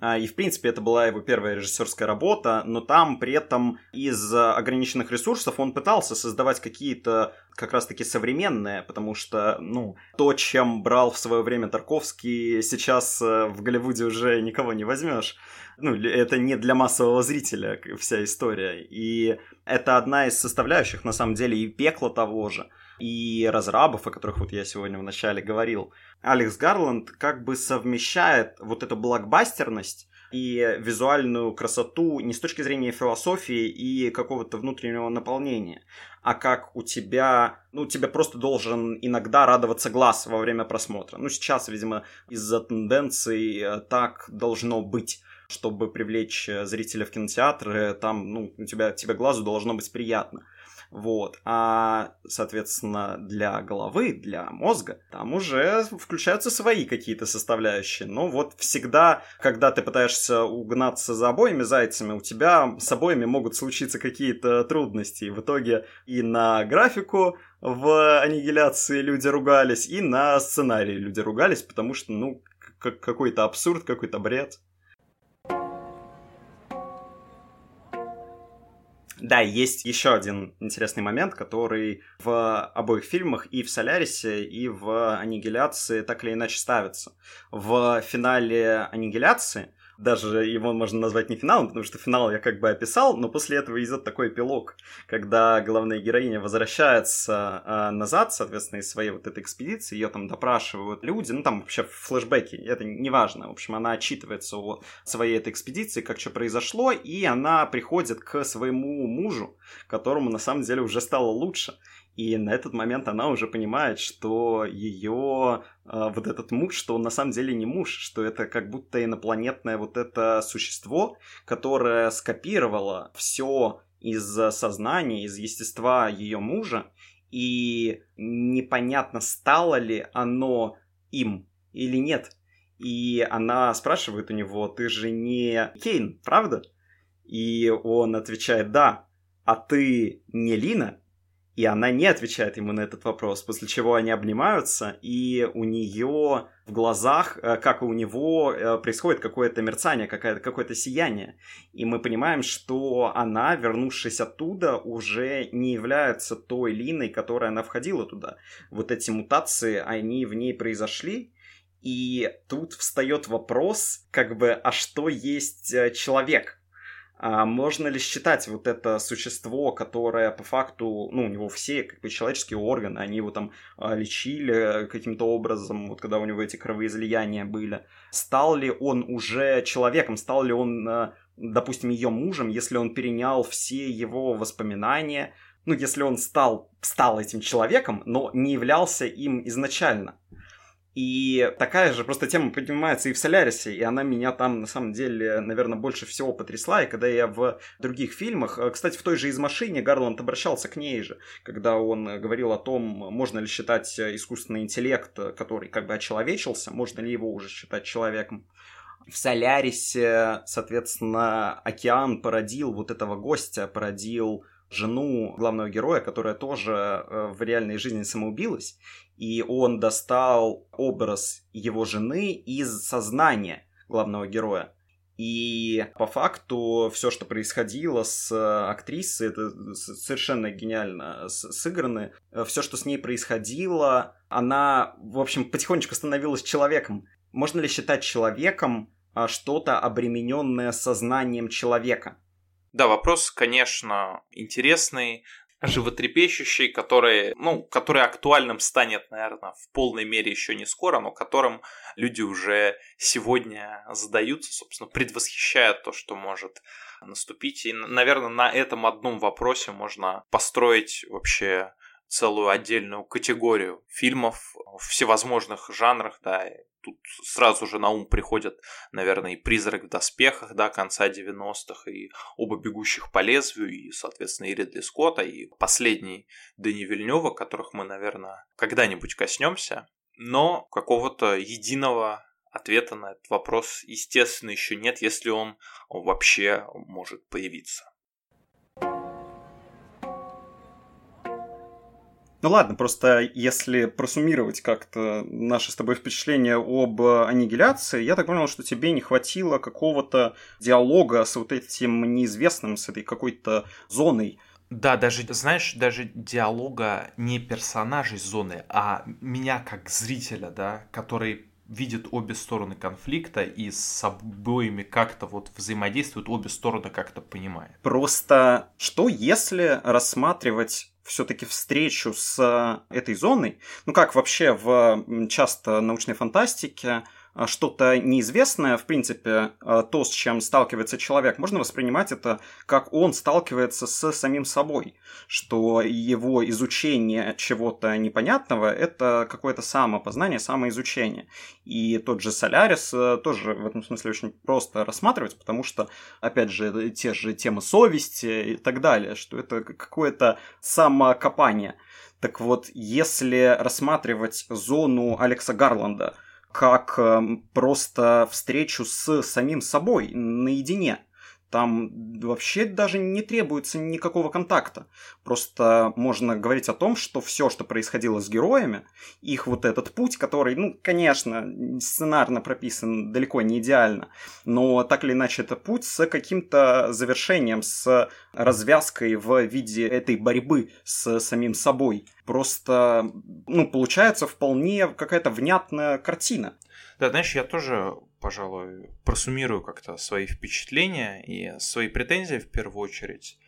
А, и, в принципе, это была его первая режиссерская работа, но там при этом из ограниченных ресурсов он пытался создавать какие-то как раз-таки современные, потому что, ну, то, чем брал в свое время Тарковский, сейчас э, в Голливуде уже никого не возьмешь. Ну, это не для массового зрителя вся история. И это одна из составляющих, на самом деле, и пекла того же – и разрабов, о которых вот я сегодня вначале говорил, Алекс Гарланд как бы совмещает вот эту блокбастерность и визуальную красоту не с точки зрения философии и какого-то внутреннего наполнения, а как у тебя, ну, тебе просто должен иногда радоваться глаз во время просмотра. Ну, сейчас, видимо, из-за тенденций э, так должно быть чтобы привлечь э, зрителя в кинотеатры, там, ну, у тебя, тебе глазу должно быть приятно. Вот. А, соответственно, для головы, для мозга, там уже включаются свои какие-то составляющие. Но вот всегда, когда ты пытаешься угнаться за обоими зайцами, у тебя с обоими могут случиться какие-то трудности. И в итоге и на графику в аннигиляции люди ругались, и на сценарии люди ругались, потому что, ну, какой-то абсурд, какой-то бред. Да, есть еще один интересный момент, который в обоих фильмах, и в «Солярисе», и в «Аннигиляции» так или иначе ставится. В финале «Аннигиляции» даже его можно назвать не финалом, потому что финал я как бы описал, но после этого идет такой эпилог, когда главная героиня возвращается э, назад, соответственно, из своей вот этой экспедиции, ее там допрашивают люди, ну там вообще флешбеки, это не важно, в общем, она отчитывается о своей этой экспедиции, как что произошло, и она приходит к своему мужу, которому на самом деле уже стало лучше, и на этот момент она уже понимает, что ее э, вот этот муж, что он на самом деле не муж, что это как будто инопланетное вот это существо, которое скопировало все из сознания, из естества ее мужа, и непонятно, стало ли оно им или нет. И она спрашивает у него, ты же не Кейн, правда? И он отвечает, да. А ты не Лина? И она не отвечает ему на этот вопрос, после чего они обнимаются, и у нее в глазах, э, как и у него, э, происходит какое-то мерцание, какое-то сияние. И мы понимаем, что она, вернувшись оттуда, уже не является той Линой, которая она входила туда. Вот эти мутации, они в ней произошли, и тут встает вопрос, как бы, а что есть э, человек? А можно ли считать вот это существо, которое по факту, ну, у него все как бы человеческие органы, они его там а, лечили каким-то образом, вот когда у него эти кровоизлияния были. Стал ли он уже человеком, стал ли он, а, допустим, ее мужем, если он перенял все его воспоминания, ну, если он стал, стал этим человеком, но не являлся им изначально. И такая же просто тема поднимается и в Солярисе, и она меня там, на самом деле, наверное, больше всего потрясла. И когда я в других фильмах, э, кстати, в той же «Из машины» Гарланд обращался к ней же, когда он говорил о том, можно ли считать искусственный интеллект, который как бы очеловечился, можно ли его уже считать человеком. В Солярисе, соответственно, океан породил вот этого гостя, породил жену главного героя, которая тоже э, в реальной жизни самоубилась, и он достал образ его жены из сознания главного героя. И по факту все, что происходило с актрисой, это совершенно гениально сыграны. Все, что с ней происходило, она, в общем, потихонечку становилась человеком. Можно ли считать человеком а, что-то обремененное сознанием человека? Да, вопрос, конечно, интересный, животрепещущий, который, ну, который актуальным станет, наверное, в полной мере еще не скоро, но которым люди уже сегодня задаются, собственно, предвосхищают то, что может наступить. И, наверное, на этом одном вопросе можно построить вообще целую отдельную категорию фильмов в всевозможных жанрах, да, тут сразу же на ум приходят, наверное, и «Призрак в доспехах», да, конца 90-х, и «Оба бегущих по лезвию», и, соответственно, и Ридли Скотта, и последний Дани Вильнева, которых мы, наверное, когда-нибудь коснемся. Но какого-то единого ответа на этот вопрос, естественно, еще нет, если он вообще может появиться. Ну ладно, просто если просуммировать как-то наши с тобой впечатления об аннигиляции, я так понял, что тебе не хватило какого-то диалога с вот этим неизвестным, с этой какой-то зоной. Да, даже, знаешь, даже диалога не персонажей зоны, а меня как зрителя, да, который видит обе стороны конфликта и с обоими как-то вот взаимодействуют, обе стороны как-то понимает. Просто что если рассматривать все-таки встречу с этой зоной, ну как вообще в часто научной фантастике что-то неизвестное, в принципе, а, то, с чем сталкивается человек, можно воспринимать это как он сталкивается с самим собой, что его изучение чего-то непонятного – это какое-то самопознание, самоизучение. И тот же Солярис э, тоже в этом смысле очень просто рассматривать, потому что, опять же, те же темы совести и так далее, что это какое-то самокопание. Так вот, если рассматривать зону Алекса Гарланда – как эм, просто встречу с самим собой наедине. Там вообще даже не требуется никакого контакта. Просто можно говорить о том, что все, что происходило с героями, их вот этот путь, который, ну, конечно, сценарно прописан далеко не идеально, но так или иначе это путь с каким-то завершением, с развязкой в виде этой борьбы с самим собой. Просто, ну, получается вполне какая-то внятная картина. Да, знаешь, я тоже, пожалуй, просуммирую как-то свои впечатления и свои претензии в первую очередь.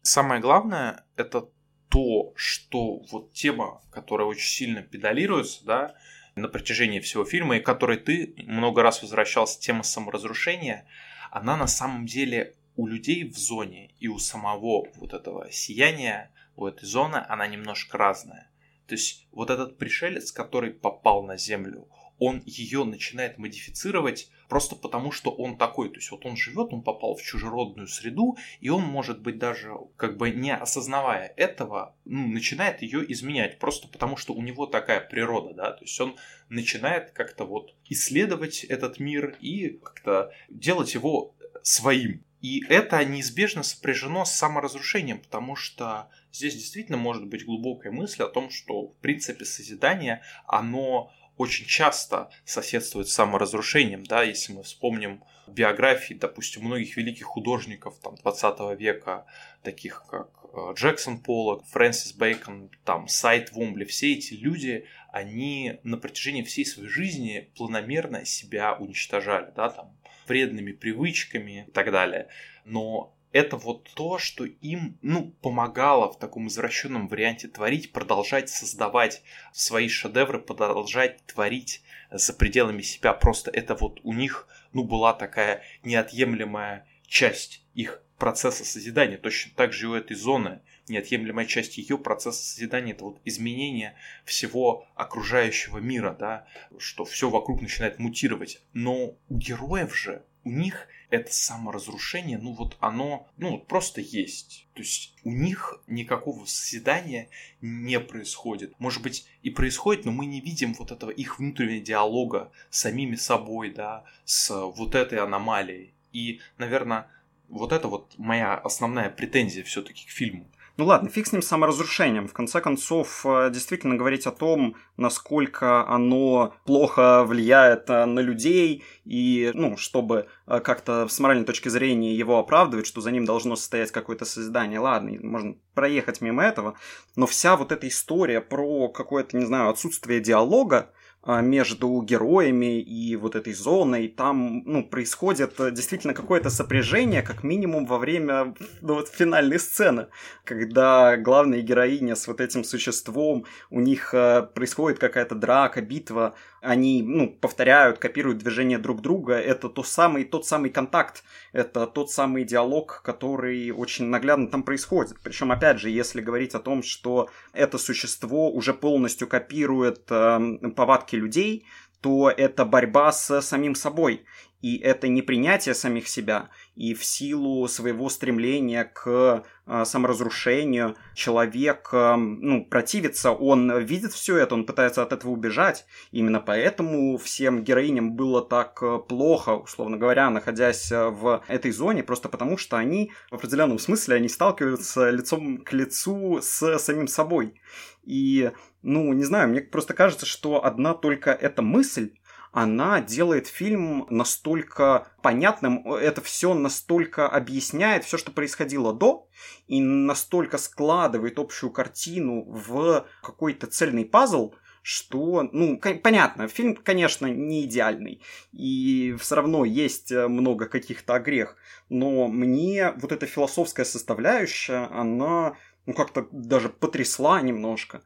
Самое главное — это то, что вот тема, которая очень сильно педалируется, да, на протяжении всего фильма, и которой ты много раз возвращался, тема саморазрушения, она на самом деле у людей в зоне и у самого вот этого сияния, у этой зоны, она немножко разная. То есть вот этот пришелец, который попал на Землю, он ее начинает модифицировать просто потому, что он такой. То есть вот он живет, он попал в чужеродную среду, и он, может быть, даже как бы не осознавая этого, ну, начинает ее изменять, просто потому что у него такая природа, да, то есть он начинает как-то вот исследовать этот мир и как-то делать его своим. И это неизбежно сопряжено с саморазрушением, потому что здесь действительно может быть глубокая мысль о том, что, в принципе, созидание, оно очень часто соседствует с саморазрушением, да, если мы вспомним биографии, допустим, многих великих художников там, 20 века, таких как э, Джексон Поллок, Фрэнсис Бейкон, там, Сайт Вомбли, все эти люди, они на протяжении всей своей жизни планомерно себя уничтожали, да, там, вредными привычками и так далее. Но это вот то, что им, ну, помогало в таком извращенном варианте творить, продолжать создавать свои шедевры, продолжать творить за пределами себя. Просто это вот у них, ну, была такая неотъемлемая часть их процесса созидания. Точно так же и у этой зоны неотъемлемая часть ее процесса созидания это вот изменение всего окружающего мира, да, что все вокруг начинает мутировать. Но у героев же, у них это саморазрушение, ну вот оно, ну вот просто есть. То есть у них никакого созидания не происходит. Может быть и происходит, но мы не видим вот этого их внутреннего диалога с самими собой, да, с вот этой аномалией. И, наверное, вот это вот моя основная претензия все-таки к фильму. Ну ладно, фиг с ним саморазрушением. В конце концов, э, действительно говорить о том, насколько оно плохо влияет э, на людей, и, ну, чтобы э, как-то с моральной точки зрения его оправдывать, что за ним должно состоять какое-то созидание. Ладно, можно проехать мимо этого, но вся вот эта история про какое-то, не знаю, отсутствие диалога, между героями и вот этой зоной. Там, ну, происходит э, действительно какое-то сопряжение, как минимум во время ну, вот, финальной сцены, когда главная героиня с вот этим существом, у них э, происходит какая-то драка, битва, они, ну, повторяют, копируют движения друг друга, это то самый, тот самый контакт, это тот самый диалог, который очень наглядно там происходит. Причем, опять же, если говорить о том, что это существо уже полностью копирует э, повадки людей, то это борьба с самим собой. И это не принятие самих себя, и в силу своего стремления к э, саморазрушению человек э, ну, противится, он видит все это, он пытается от этого убежать. Именно поэтому всем героиням было так э, плохо, условно говоря, находясь в этой зоне, просто потому что они в определенном смысле они сталкиваются лицом к лицу с самим собой. И, ну, не знаю, мне просто кажется, что одна только эта мысль она делает фильм настолько понятным, это все настолько объясняет все, что происходило до, и настолько складывает общую картину в какой-то цельный пазл, что, ну, понятно, фильм, конечно, не идеальный, и все равно есть много каких-то огрех, но мне вот эта философская составляющая, она, ну, как-то даже потрясла немножко.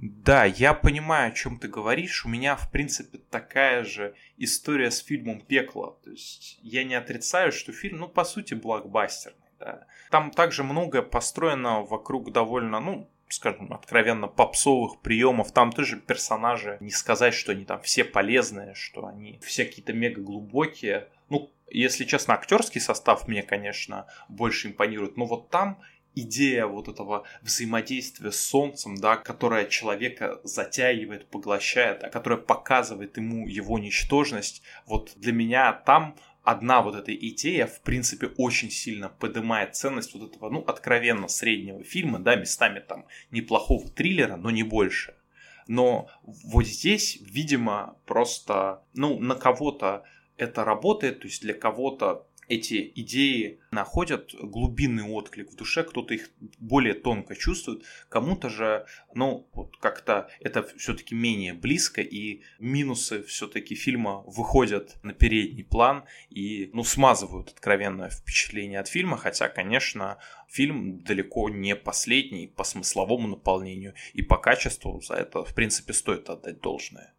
Да, я понимаю, о чем ты говоришь. У меня, в принципе, такая же история с фильмом «Пекло». То есть я не отрицаю, что фильм, ну, по сути, блокбастерный. Да. Там также многое построено вокруг довольно, ну, скажем, откровенно попсовых приемов. Там тоже персонажи, не сказать, что они там все полезные, что они все какие-то мега глубокие. Ну, если честно, актерский состав мне, конечно, больше импонирует. Но вот там идея вот этого взаимодействия с Солнцем, да, которая человека затягивает, поглощает, а которая показывает ему его ничтожность, вот для меня там одна вот эта идея, в принципе, очень сильно поднимает ценность вот этого, ну, откровенно среднего фильма, да, местами там неплохого триллера, но не больше. Но вот здесь, видимо, просто, ну, на кого-то это работает, то есть для кого-то эти идеи находят глубинный отклик в душе, кто-то их более тонко чувствует, кому-то же, ну, вот как-то это все-таки менее близко, и минусы все-таки фильма выходят на передний план и, ну, смазывают откровенное впечатление от фильма, хотя, конечно, фильм далеко не последний по смысловому наполнению и по качеству, за это, в принципе, стоит отдать должное.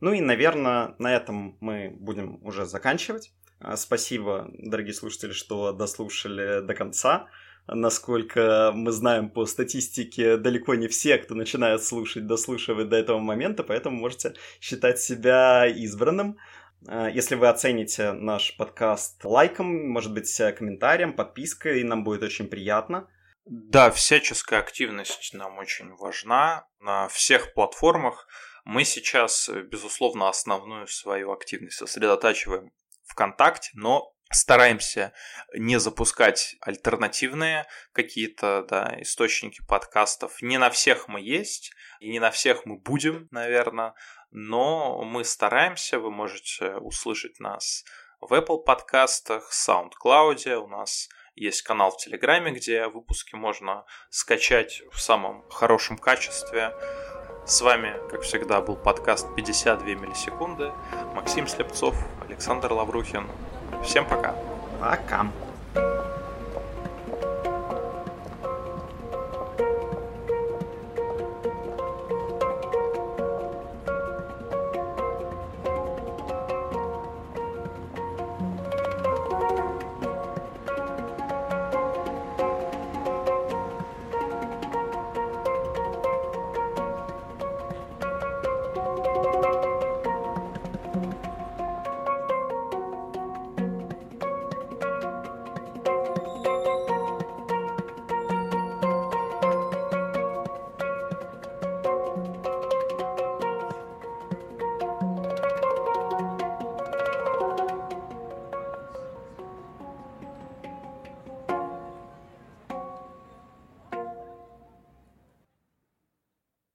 Ну и, наверное, на этом мы будем уже заканчивать. А, спасибо, дорогие слушатели, что дослушали до конца. Насколько мы знаем по статистике, далеко не все, кто начинает слушать, дослушивают до этого момента, поэтому можете считать себя избранным. А, если вы оцените наш подкаст лайком, может быть, комментарием, подпиской, нам будет очень приятно. Да, всяческая активность нам очень важна на всех платформах. Мы сейчас, безусловно, основную свою активность сосредотачиваем ВКонтакте, но стараемся не запускать альтернативные какие-то да, источники подкастов. Не на всех мы есть, и не на всех мы будем, наверное, но мы стараемся, вы можете услышать нас в Apple подкастах, SoundCloud, у нас есть канал в Телеграме, где выпуски можно скачать в самом хорошем качестве. С вами, как всегда, был подкаст 52 миллисекунды. Максим Слепцов, Александр Лаврухин. Всем пока. Пока.